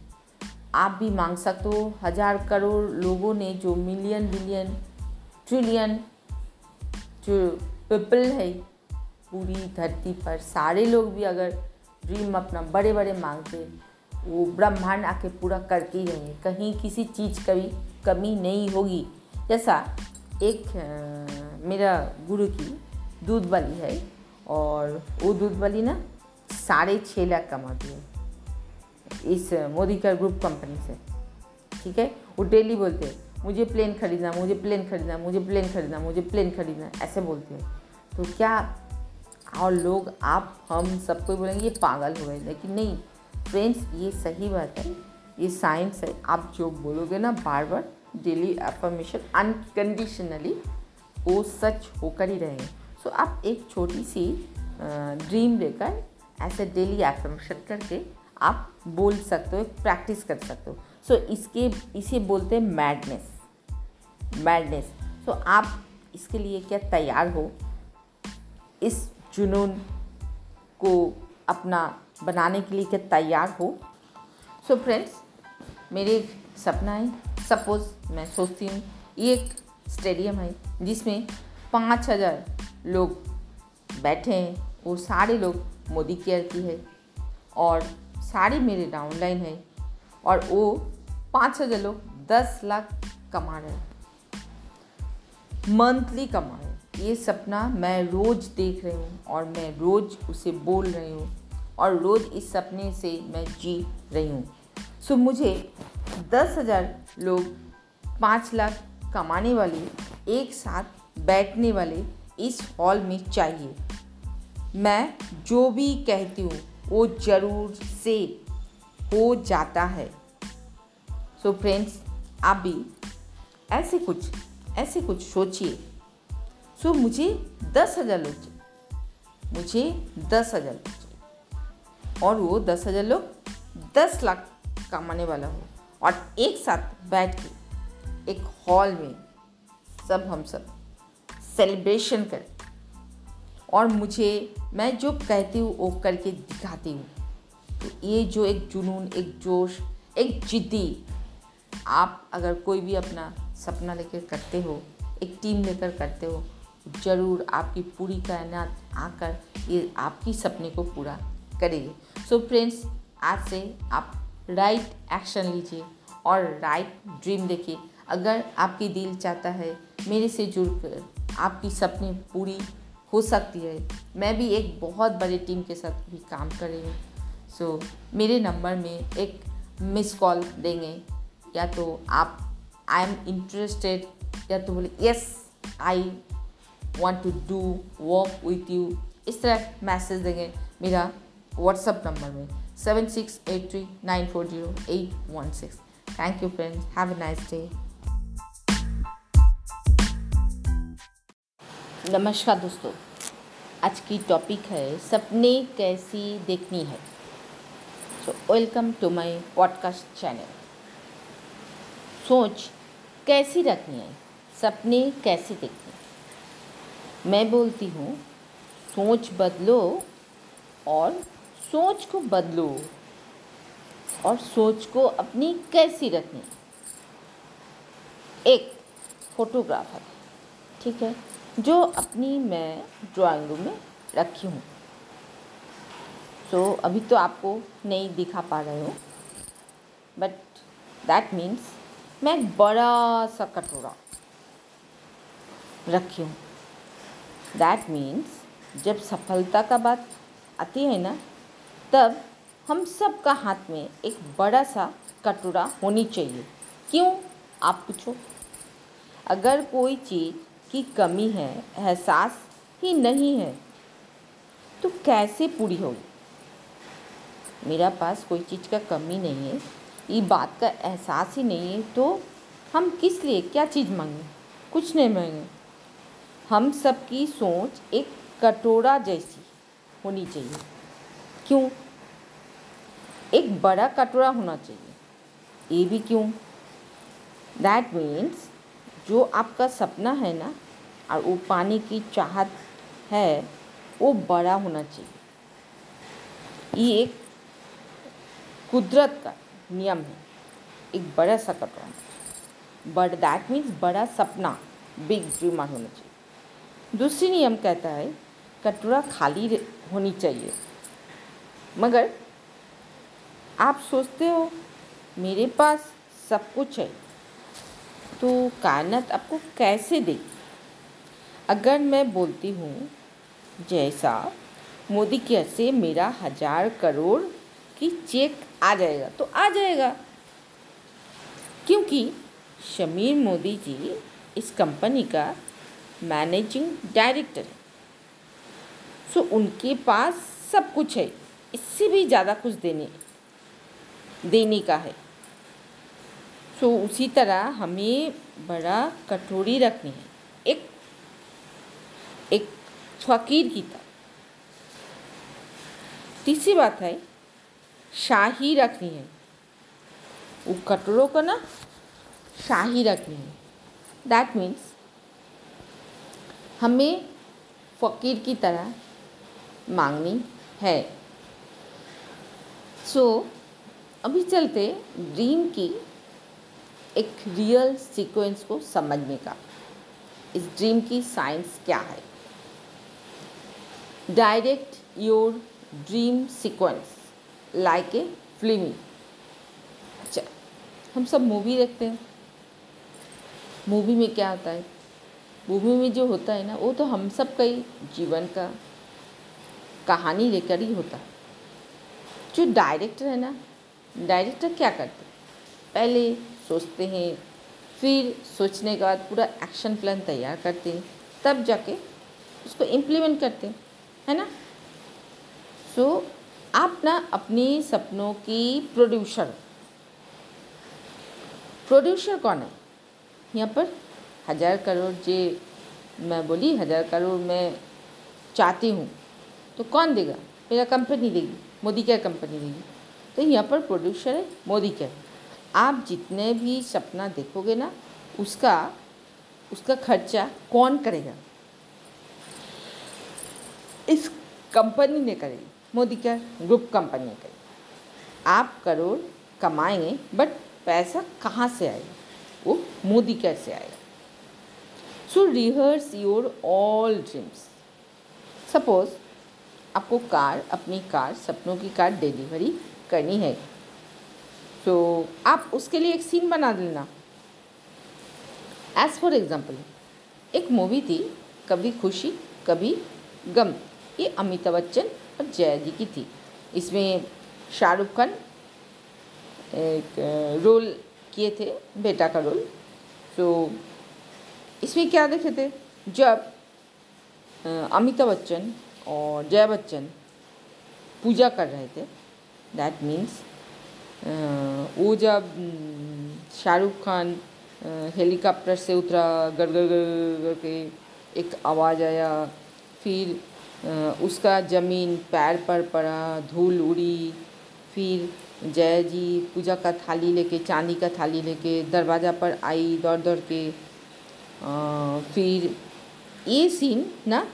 आप भी मांग सकते हो। हज़ार करोड़ लोगों ने जो मिलियन बिलियन ट्रिलियन जो पीपल है पूरी धरती पर सारे लोग भी अगर ड्रीम अपना बड़े बड़े मांगते वो ब्रह्मांड आके पूरा करके ही रहेंगे। कहीं किसी चीज़ का भी कमी नहीं होगी। जैसा एक आ, मेरा गुरु की दूध वाली है और वो दूध वाली ना साढ़े छः लाख कमाती है इस मोदी का ग्रुप कंपनी से। ठीक है? वो डेली बोलते हैं मुझे प्लेन खरीदना मुझे प्लेन खरीदना मुझे प्लेन खरीदना मुझे प्लेन खरीदना। ऐसे बोलते हैं। तो क्या और लोग आप हम सबको बोलेंगे ये पागल हो गए। लेकिन नहीं फ्रेंड्स ये सही बात है। ये साइंस है। आप जो बोलोगे ना बार बार डेली एफर्मेशन अनकंडीशनली वो सच होकर ही रहेंगे। सो so, आप एक छोटी सी ड्रीम लेकर ऐसे डेली एफर्मेशन करके आप बोल सकते हो प्रैक्टिस कर सकते हो। सो so, इसके इसे बोलते हैं मैडनेस मैडनेस सो आप इसके लिए क्या तैयार हो? इस जुनून को अपना बनाने के लिए तैयार हो। सो फ्रेंड्स मेरे एक सपना है सपोज़ मैं सोचती हूँ, ये एक स्टेडियम है, जिसमें पाँच हज़ार लोग बैठे हैं, वो सारे लोग मोदी केयर की है, और सारे मेरे डाउनलाइन है, और वो पाँच हज़ार लोग दस लाख कमा रहे हैं। मंथली कमा रहे हैं। ये सपना मैं रोज़ देख रही हूँ, और मैं रोज़ उसे बोल रही हूँ। और रोज़ इस सपने से मैं जी रही हूँ। सो मुझे दस हज़ार लोग पाँच लाख कमाने वाले एक साथ बैठने वाले इस हॉल में चाहिए। मैं जो भी कहती हूँ वो ज़रूर से हो जाता है। सो so फ्रेंड्स आप भी ऐसे कुछ ऐसे कुछ सोचिए। सो so, मुझे दस हज़ार लोग मुझे दस हज़ार और वो दस हज़ार लोग दस लाख कमाने वाला हो। और एक साथ बैठ के एक हॉल में सब हम सब सेलिब्रेशन करें। और मुझे, मैं जो कहती हूँ, वो करके दिखाती हूँ। तो ये जो एक जुनून, एक जोश, एक जिद्दी, आप अगर कोई भी अपना सपना लेकर करते हो, एक टीम लेकर करते हो, ज़रूर आपकी पूरी कायनात आकर ये आपकी सपने को पूरा करेगी। सो फ्रेंड्स आज से आप राइट एक्शन लीजिए और राइट ड्रीम देखिए। अगर आपकी दिल चाहता है मेरे से जुड़कर आपकी सपने पूरी हो सकती है। मैं भी एक बहुत बड़े टीम के साथ भी काम कर रही हूँ। सो so, मेरे नंबर में एक मिस कॉल देंगे। या तो आप आई एम इंटरेस्टेड या तो बोले yes I want to do work with you इस तरह मैसेज देंगे। मेरा व्हाट्सअप नंबर में seven six eight three nine four zero eight one six thank you friends have a nice day नमस्कार दोस्तों, आज की टॉपिक है सपने कैसी देखनी है। So welcome to my podcast channel सोच, कैसी रखनी है? सपने कैसे देखने मैं बोलती हूँ, सोच बदलो और सोच को बदलो और सोच को अपनी कैसी रखनी। एक फोटोग्राफर, ठीक है, जो अपनी मैं ड्राइंग रूम में रखी हूँ। तो अभी तो आपको नहीं दिखा पा रहे हो बट दैट मीन्स मैं एक बड़ा सा कटोरा रखी हूँ। दैट मीन्स जब सफलता का बात आती है ना तब हम सब का हाथ में एक बड़ा सा कटोरा होनी चाहिए। क्यों? आप पूछो। अगर कोई चीज़ की कमी है, एहसास ही नहीं है तो कैसे पूरी होगी? मेरा पास कोई चीज़ का कमी नहीं है, ये बात का एहसास ही नहीं है तो हम किस लिए, क्या चीज़ मांगें? कुछ नहीं मांगें। हम सबकी सोच एक कटोरा जैसी होनी चाहिए। क्यों? एक बड़ा कटोरा होना चाहिए। ये भी क्यों? दैट मीन्स जो आपका सपना है ना, और वो पाने की चाहत है, वो बड़ा होना चाहिए। ये एक कुदरत का नियम है। एक बड़ा सा कटोरा। बट दैट मीन्स बड़ा सपना बिग ड्रीमर होना चाहिए। दूसरी नियम कहता है, कटोरा खाली होनी चाहिए। मगर आप सोचते हो, मेरे पास सब कुछ है। तो कायनात आपको कैसे दे अगर मैं बोलती हूँ, जैसा मोदी कैसे मेरा हज़ार करोड़ की चेक आ जाएगा तो आ जाएगा। क्योंकि शमीर मोदी जी इस कंपनी का मैनेजिंग डायरेक्टर है। सो उनके पास सब कुछ है, इससे भी ज़्यादा कुछ देने देने का है। सो उसी तरह हमें बड़ा कटोरी रखनी है। एक एक फ़कीर की तरह। तीसरी बात है शाही रखनी है। वो कटोरों को ना शाही रखनी है। दैट मीन्स हमें फ़कीर की तरह मांगनी है। सो so, अभी चलते ड्रीम की एक रियल सीक्वेंस को समझने का। इस ड्रीम की साइंस क्या है? Direct your dream sequence like a फिल्मी। अच्छा हम सब मूवी देखते हैं। मूवी में क्या होता है? मूवी में जो होता है ना, वो तो हम सब का ही जीवन का कहानी लेकर ही होता। है जो डायरेक्टर है ना डायरेक्टर क्या करते पहले सोचते हैं फिर सोचने के बाद पूरा एक्शन प्लान तैयार करते हैं तब जाके उसको इम्प्लीमेंट करते हैं है ना? सो so, आप ना अपने सपनों की प्रोड्यूसर प्रोड्यूसर कौन है? यहाँ पर हज़ार करोड़ जे मैं बोली हज़ार करोड़ मैं चाहती हूँ तो कौन देगा? मेरा कंपनी देगी मोदी क्या कंपनी देगी। तो यहाँ पर प्रोड्यूसर है, मोदी केयर आप जितने भी सपना देखोगे ना, उसका उसका खर्चा कौन करेगा? इस कंपनी ने करेगी। मोदी केयर ग्रुप कंपनी ने करेगी। आप करोड़ कमाएँगे बट पैसा कहाँ से आएगा? वो मोदी केयर से आएगा? So rehearse your all dreams suppose आपको कार, अपनी कार, सपनों की कार डिलीवरी करनी है। तो आप उसके लिए एक सीन बना देना। एज फॉर एग्ज़ाम्पल एक मूवी थी, कभी खुशी, कभी गम। ये अमिताभ बच्चन और जया जी की थी। इसमें शाहरुख खान एक रोल किए थे, बेटा का रोल तो इसमें क्या देखे थे? जब अमिताभ बच्चन और जया बच्चन पूजा कर रहे थे दैट मीन्स वो जब शाहरुख खान हेलीकॉप्टर से उतरा गड़ गड़ गड़ के एक आवाज़ आया फिर उसका ज़मीन पैर पर पड़ा धूल उड़ी फिर जय जी पूजा का थाली लेके चांदी का थाली लेके दरवाज़ा पर आई दौड़ दौड़ के आ, फिर ये सीन ना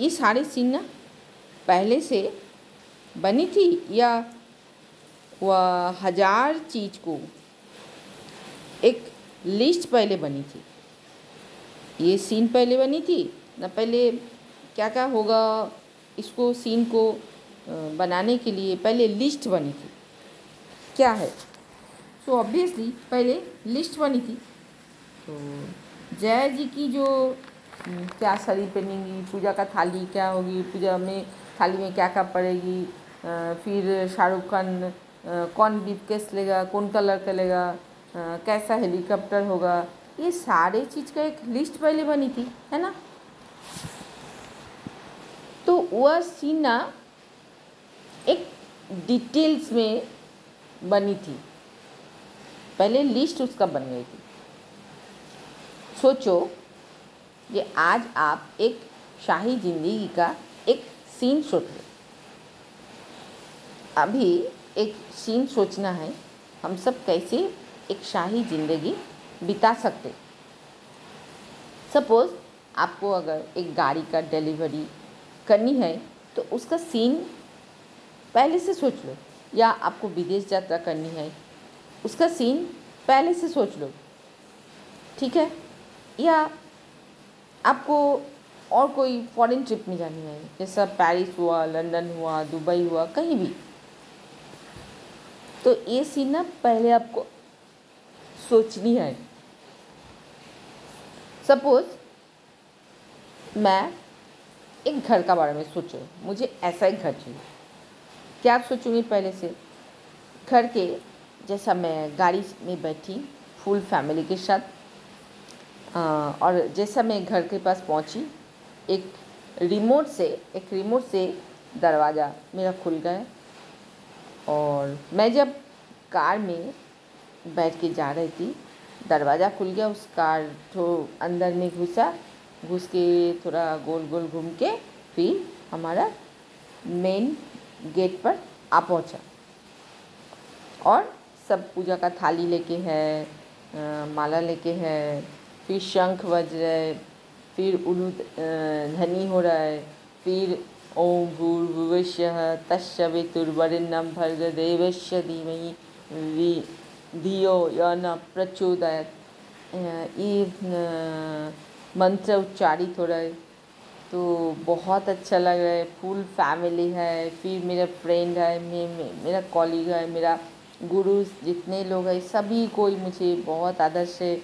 ये सारे सीन ना पहले से बनी थी या वह हज़ार चीज़ को एक लिस्ट पहले बनी थी। ये सीन पहले बनी थी ना पहले क्या क्या होगा इसको सीन को बनाने के लिए पहले लिस्ट बनी थी। क्या है? सो so, ऑब्वियसली पहले लिस्ट बनी थी। तो जय जी की जो क्या शरीर पहनेंगी पूजा का थाली क्या होगी पूजा में थाली में क्या क्या पड़ेगी फिर शाहरुख खान कौन बीफ केस लेगा, कौन कलर का लेगा कैसा हेलीकॉप्टर होगा, ये सारे चीज़ का एक लिस्ट पहले बनी थी, है ना? तो वह सीन एक डिटेल्स में बनी थी। पहले लिस्ट उसका बन गई थी। सोचो कि आज आप एक शाही ज़िंदगी का एक सीन सोच रहे अभी एक सीन सोचना है, हम सब कैसे एक शाही ज़िंदगी बिता सकते। सपोज़ आपको अगर एक गाड़ी का डिलीवरी करनी है तो उसका सीन पहले से सोच लो, या आपको विदेश यात्रा करनी है, उसका सीन पहले से सोच लो, ठीक है? या आपको और कोई फॉरेन ट्रिप में जानी है, जैसा पेरिस हुआ लंदन हुआ दुबई हुआ, कहीं भी। तो ये सीन ना पहले आपको सोचनी है। सपोज़ मैं एक घर का बारे में सोचो, मुझे ऐसा ही घर चाहिए। क्या आप सोचूँगी पहले से? घर के, जैसा मैं गाड़ी में बैठी फुल फैमिली के साथ और जैसा मैं घर के पास पहुँची, एक रिमोट से, एक रिमोट से दरवाज़ा मेरा खुल गया। और मैं जब कार में बैठ के जा रही थी, दरवाज़ा खुल गया, उस कार तो अंदर में घुसा, घुस के थोड़ा गोल गोल घूम के फिर हमारा मेन गेट पर आ पहुँचा। और सब पूजा का थाली लेके है माला लेके है, फिर शंख बज रहे, फिर उलू धनी हो रहा है, फिर ओम भूर्भुवस्यः तस्य वितुर्वरेण्यं भर्गदेवस्य धियो य न प्रचोदयात ये मंत्र उच्चारित हो रहा है तो बहुत अच्छा लग रहा है। फुल फैमिली है फिर मेरा फ्रेंड है मे, मे, मेरा कॉलीग है मेरा गुरु जितने लोग हैं सभी कोई मुझे बहुत आदर से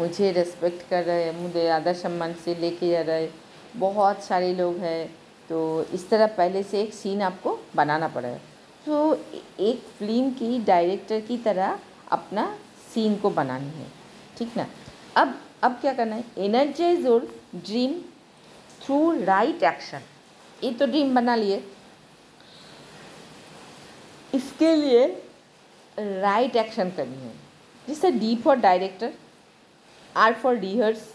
मुझे रेस्पेक्ट कर रहे हैं मुझे आदर सम्मान से लेके जा रहे हैं। बहुत सारे लोग हैं तो इस तरह पहले से एक सीन आपको बनाना पड़ेगा तो एक फ़िल्म की डायरेक्टर की तरह अपना सीन को बनानी है, ठीक ना? अब अब क्या करना है? एनर्जाइज और ड्रीम थ्रू राइट एक्शन ये तो ड्रीम बना लिए। इसके लिए राइट एक्शन करनी है। जैसे D for director R for rehearse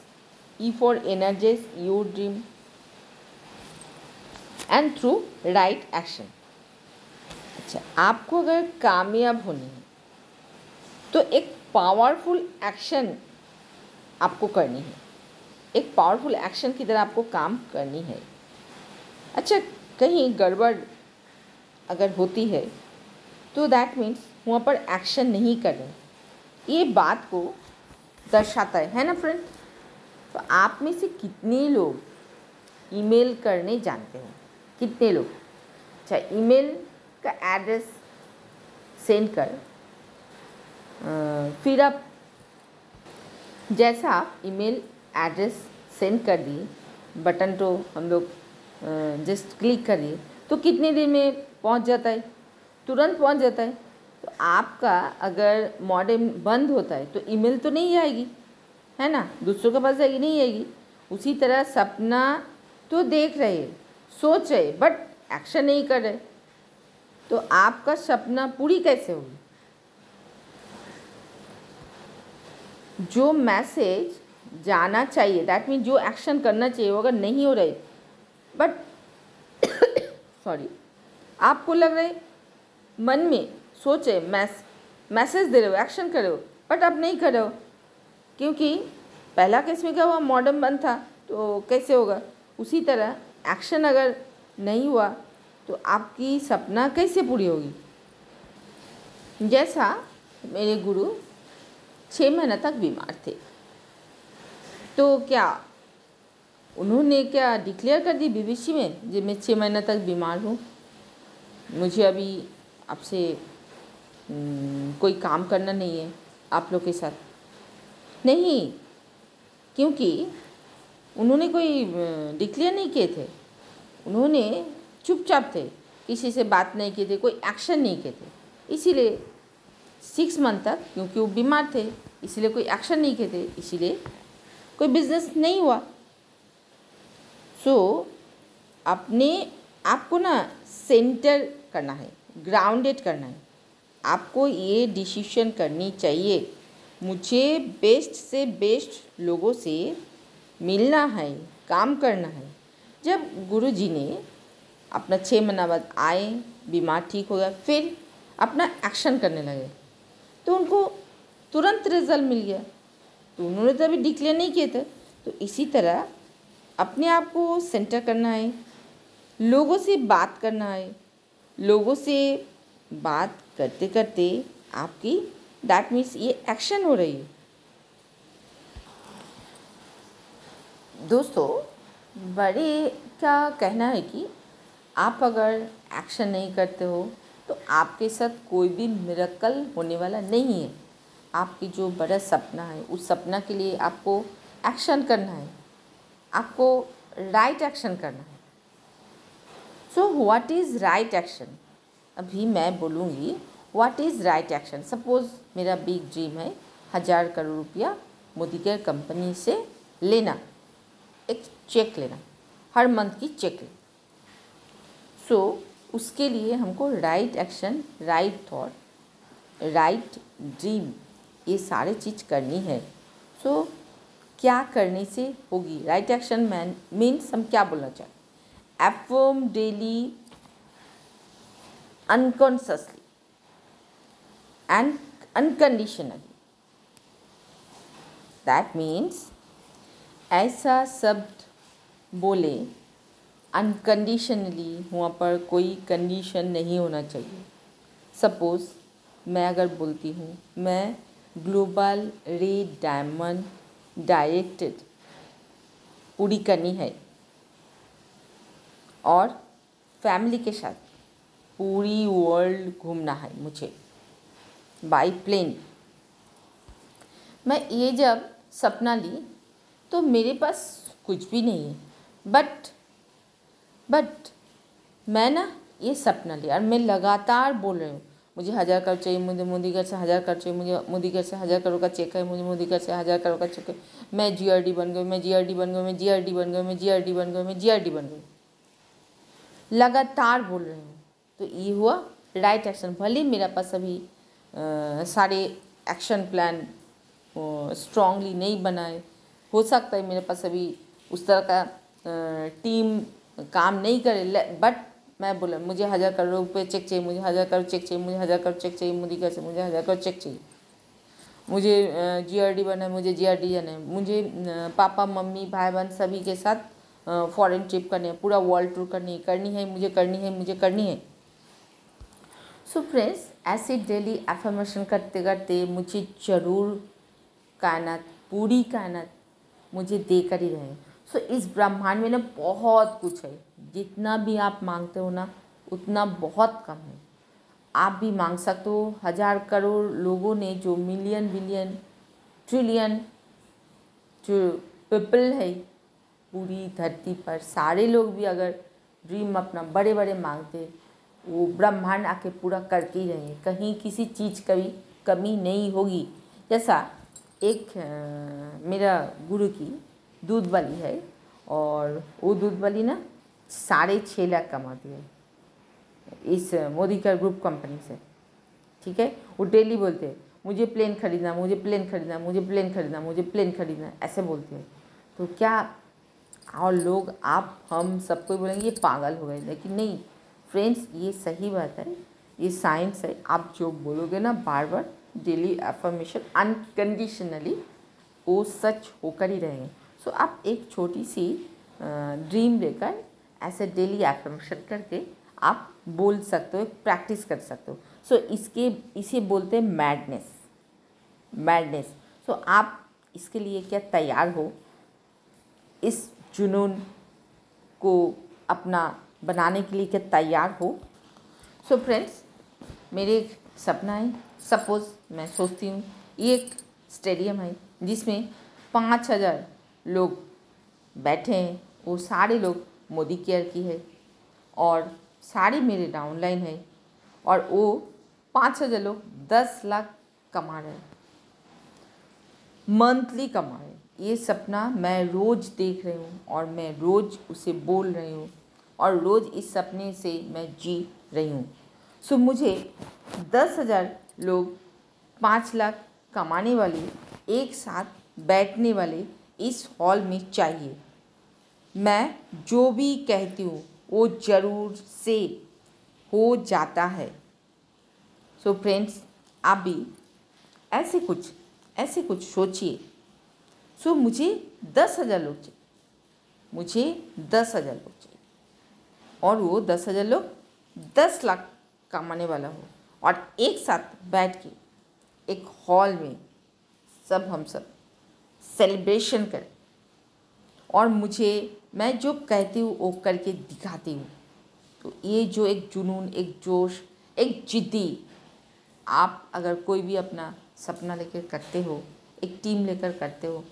E for energize your dream and through right action अच्छा आपको अगर कामयाब होनी है तो एक पावरफुल एक्शन आपको करनी है। एक पावरफुल एक्शन की तरह आपको काम करनी है। अच्छा कहीं गड़बड़ अगर होती है तो दैट मीन्स वहाँ पर एक्शन नहीं करें ये बात को दर्शाता है है ना फ्रेंड तो आप में से कितने लोग ईमेल करने जानते हैं? कितने लोग? अच्छा ईमेल का एड्रेस सेंड कर। फिर आप जैसा आप ईमेल एड्रेस सेंड कर दिए बटन तो हम लोग जस्ट क्लिक करिए तो कितने दिन में पहुँच जाता है? तुरंत पहुँच जाता है। तो आपका अगर मॉडेम बंद होता है तो ईमेल तो नहीं आएगी, है ना? दूसरों के पास जाएगी, नहीं आएगी। उसी तरह सपना तो देख रहे सोच रहे बट एक्शन नहीं कर रहे। तो आपका सपना पूरी कैसे होगी जो मैसेज जाना चाहिए दैट मीन जो एक्शन करना चाहिए, वो अगर नहीं हो रहे बट सॉरी आपको लग रहा मन में सोचे मैस मैसेज दे रहे हो एक्शन कर रहे हो बट आप नहीं कर रहे हो। क्योंकि पहला केस में क्या हुआ मॉडर्न बंद था तो कैसे होगा? उसी तरह एक्शन अगर नहीं हुआ तो आपकी सपना कैसे पूरी होगी? जैसा मेरे गुरु छः महीने तक बीमार थे। तो क्या उन्होंने क्या डिक्लेयर कर दी बीबीसी में कि मैं छः महीने तक बीमार हूँ? मुझे अभी आपसे हम्म, कोई काम करना नहीं है आप लोग के साथ। नहीं क्योंकि उन्होंने कोई डिक्लेयर नहीं किए थे। उन्होंने चुपचाप थे किसी से बात नहीं किए थे कोई एक्शन नहीं किए थे। इसीलिए सिक्स मंथ तक क्योंकि वो बीमार थे इसीलिए कोई एक्शन नहीं किए थे इसीलिए कोई बिज़नेस नहीं हुआ। सो so, अपने आपको ना सेंटर करना है ग्राउंडेड करना है। आपको ये डिसीशन करनी चाहिए। मुझे बेस्ट से बेस्ट लोगों से मिलना है, काम करना है। जब गुरु जी ने अपना छः महीना बाद आए, बीमार ठीक हो गया, फिर अपना एक्शन करने लगे तो उनको तुरंत रिज़ल्ट मिल गया। तो उन्होंने तो अभी डिक्लेयर नहीं किए थे। तो इसी तरह अपने आप को सेंटर करना है, लोगों से बात करना है, लोगों से बात करते करते आपकी दैट मीन्स ये एक्शन हो रही है। दोस्तों, बड़े का कहना है कि आप अगर एक्शन नहीं करते हो तो आपके साथ कोई भी मिरकल होने वाला नहीं है। आपकी जो बड़ा सपना है, उस सपना के लिए आपको एक्शन करना है। आपको राइट एक्शन करना है। So what is right action अभी मैं बोलूँगी what is right action suppose मेरा बिग ड्रीम है, हज़ार करोड़ रुपया मोदी केयर कंपनी से लेना। एक चेक लेना हर मंथ की चेक लेना। सो so, उसके लिए हमको right action right thought right dream ये सारे चीज़ करनी है। सो so, क्या करने से होगी? राइट एक्शन मैन मीन्स हम क्या बोलना चाहें? Affirm daily unconsciously and unconditionally that means ऐसा शब्द बोले अनकंडीशनली वहाँ पर कोई कंडीशन नहीं होना चाहिए। सपोज़ मैं अगर बोलती हूँ, मैं ग्लोबल रे डायमंड डायरेक्टेड पूरी करनी है और फैमिली के साथ पूरी वर्ल्ड घूमना है मुझे बाई प्लेन मैं ये जब सपना ली तो मेरे पास कुछ भी नहीं है। बट बट मैं ना ये सपना लिया और मैं लगातार बोल रही हूँ, मुझे हज़ार करोड़ चाहिए, मुझे मोदी घर से हज़ार करोड़ चाहिए, मुझे मोदी घर से हज़ार करोड़ का चेक है, मुझे मोदी घर से हज़ार करोड़ का चेक है। मैं जीआरडी बन गई मैं जीआरडी बन गई मैं जीआरडी बन गई मैं जीआरडी बन गई मैं जीआरडी बन गई लगातार बोल रही हूँ। तो ये हुआ राइट एक्शन भले मेरे पास अभी सारे एक्शन प्लान स्ट्रांगली नहीं बनाए। हो सकता है मेरे पास अभी उस तरह का टीम काम नहीं करे बट मैं बोला, मुझे हज़ार करोड़ रुपये चेक चाहिए, मुझे हज़ार करोड़ चेक चाहिए, मुझे हज़ार करोड़ चेक चाहिए, मोदी कैसे मुझे हज़ार करोड़ चेक चाहिए। मुझे जी आर डी बना है, मुझे जी आर डी जाना है। मुझे पापा, मम्मी भाई बहन सभी के साथ फॉरेन ट्रिप करनी है, पूरा वर्ल्ड टूर करनी है करनी है, मुझे करनी है, मुझे करनी है। सो फ्रेंड्स ऐसे डेली एफर्मेशन करते करते मुझे ज़रूर कायनात, पूरी कायनात मुझे देकर ही रहे। सो so, इस ब्रह्मांड में ना बहुत कुछ है। जितना भी आप मांगते हो ना उतना बहुत कम है। आप भी मांग सकते हो। हज़ार करोड़ लोगों ने जो मिलियन बिलियन ट्रिलियन जो पीपल है पूरी धरती पर सारे लोग भी अगर ड्रीम अपना बड़े बड़े मांगते वो ब्रह्मांड आके पूरा करके ही कहीं किसी चीज़ का भी कमी नहीं होगी। जैसा एक मेरा गुरु की दूध वाली है और वो दूध वाली ना साढ़े छः लाख कमाती है इस मोदी का ग्रुप कंपनी से। ठीक है? वो डेली बोलते हैं, मुझे प्लेन खरीदना, मुझे प्लेन खरीदना, मुझे प्लेन खरीदना, मुझे प्लेन खरीदना। ऐसे बोलते हैं। तो क्या और लोग, आप, हम सबको बोलेंगे, ये पागल हो गए। लेकिन नहीं, फ्रेंड्स, ये सही बात है, ये साइंस है। आप जो बोलोगे ना बार बार डेली एफर्मेशन अनकंडीशनली वो सच होकर ही रहेंगे। सो so, आप एक छोटी सी ड्रीम लेकर ऐसे डेली एफर्मेशन करके आप बोल सकते हो प्रैक्टिस कर सकते हो। सो so, इसके इसे बोलते हैं मैडनेस मैडनेस सो आप इसके लिए क्या तैयार हो? इस जुनून को अपना बनाने के लिए क्या तैयार हो? सो so, फ्रेंड्स मेरे एक सपना है। सपोज़ मैं सोचती हूँ, ये एक स्टेडियम है जिसमें पाँच हज़ार लोग बैठे हैं, वो सारे लोग मोदी केयर की है और सारे मेरे डाउनलाइन है और वो पाँच हज़ार लोग दस लाख कमा रहे हैं। मंथली कमा रहे हैं। ये सपना मैं रोज़ देख रही हूँ और मैं रोज़ उसे बोल रही हूँ और रोज़ इस सपने से मैं जी रही हूँ। सो मुझे दस हज़ार लोग पाँच लाख कमाने वाले एक साथ बैठने वाले इस हॉल में चाहिए। मैं जो भी कहती हूँ वो ज़रूर से हो जाता है। सो so फ्रेंड्स आप भी ऐसे कुछ ऐसे कुछ सोचिए। सो so, मुझे दस हज़ार लोग चाहिए। मुझे दस हज़ार लोग चाहिए। और वो दस हज़ार लोग दस लाख कमाने वाला हो। और एक साथ बैठ के एक हॉल में सब हम सब सेलिब्रेशन करें। और मुझे, मैं जो कहती हूँ, वो करके दिखाती हूँ। तो ये जो एक जुनून, एक जोश, एक जिद्दी, आप अगर कोई भी अपना सपना लेकर करते हो, एक टीम लेकर करते हो,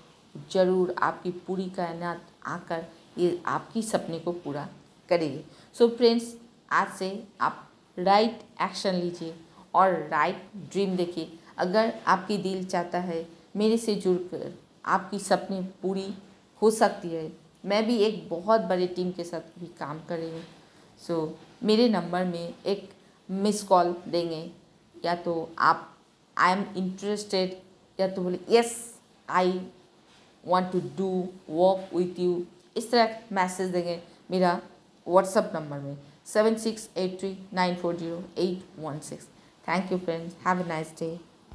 ज़रूर आपकी पूरी कायनात आकर ये आपकी सपने को पूरा करेगी। सो फ्रेंड्स आज से आप राइट एक्शन लीजिए और राइट ड्रीम देखिए। अगर आपकी दिल चाहता है मेरे से जुड़कर आपकी सपने पूरी हो सकती है मैं भी एक बहुत बड़े टीम के साथ भी काम कर रही हूँ। सो so, मेरे नंबर में एक मिस कॉल देंगे। या तो आप आई एम इंटरेस्टेड या तो बोले yes I want to do work with you इस तरह मैसेज देंगे मेरा व्हाट्सअप नंबर में। seven six eight three nine four zero eight one six. Thank you friends. Have a nice day.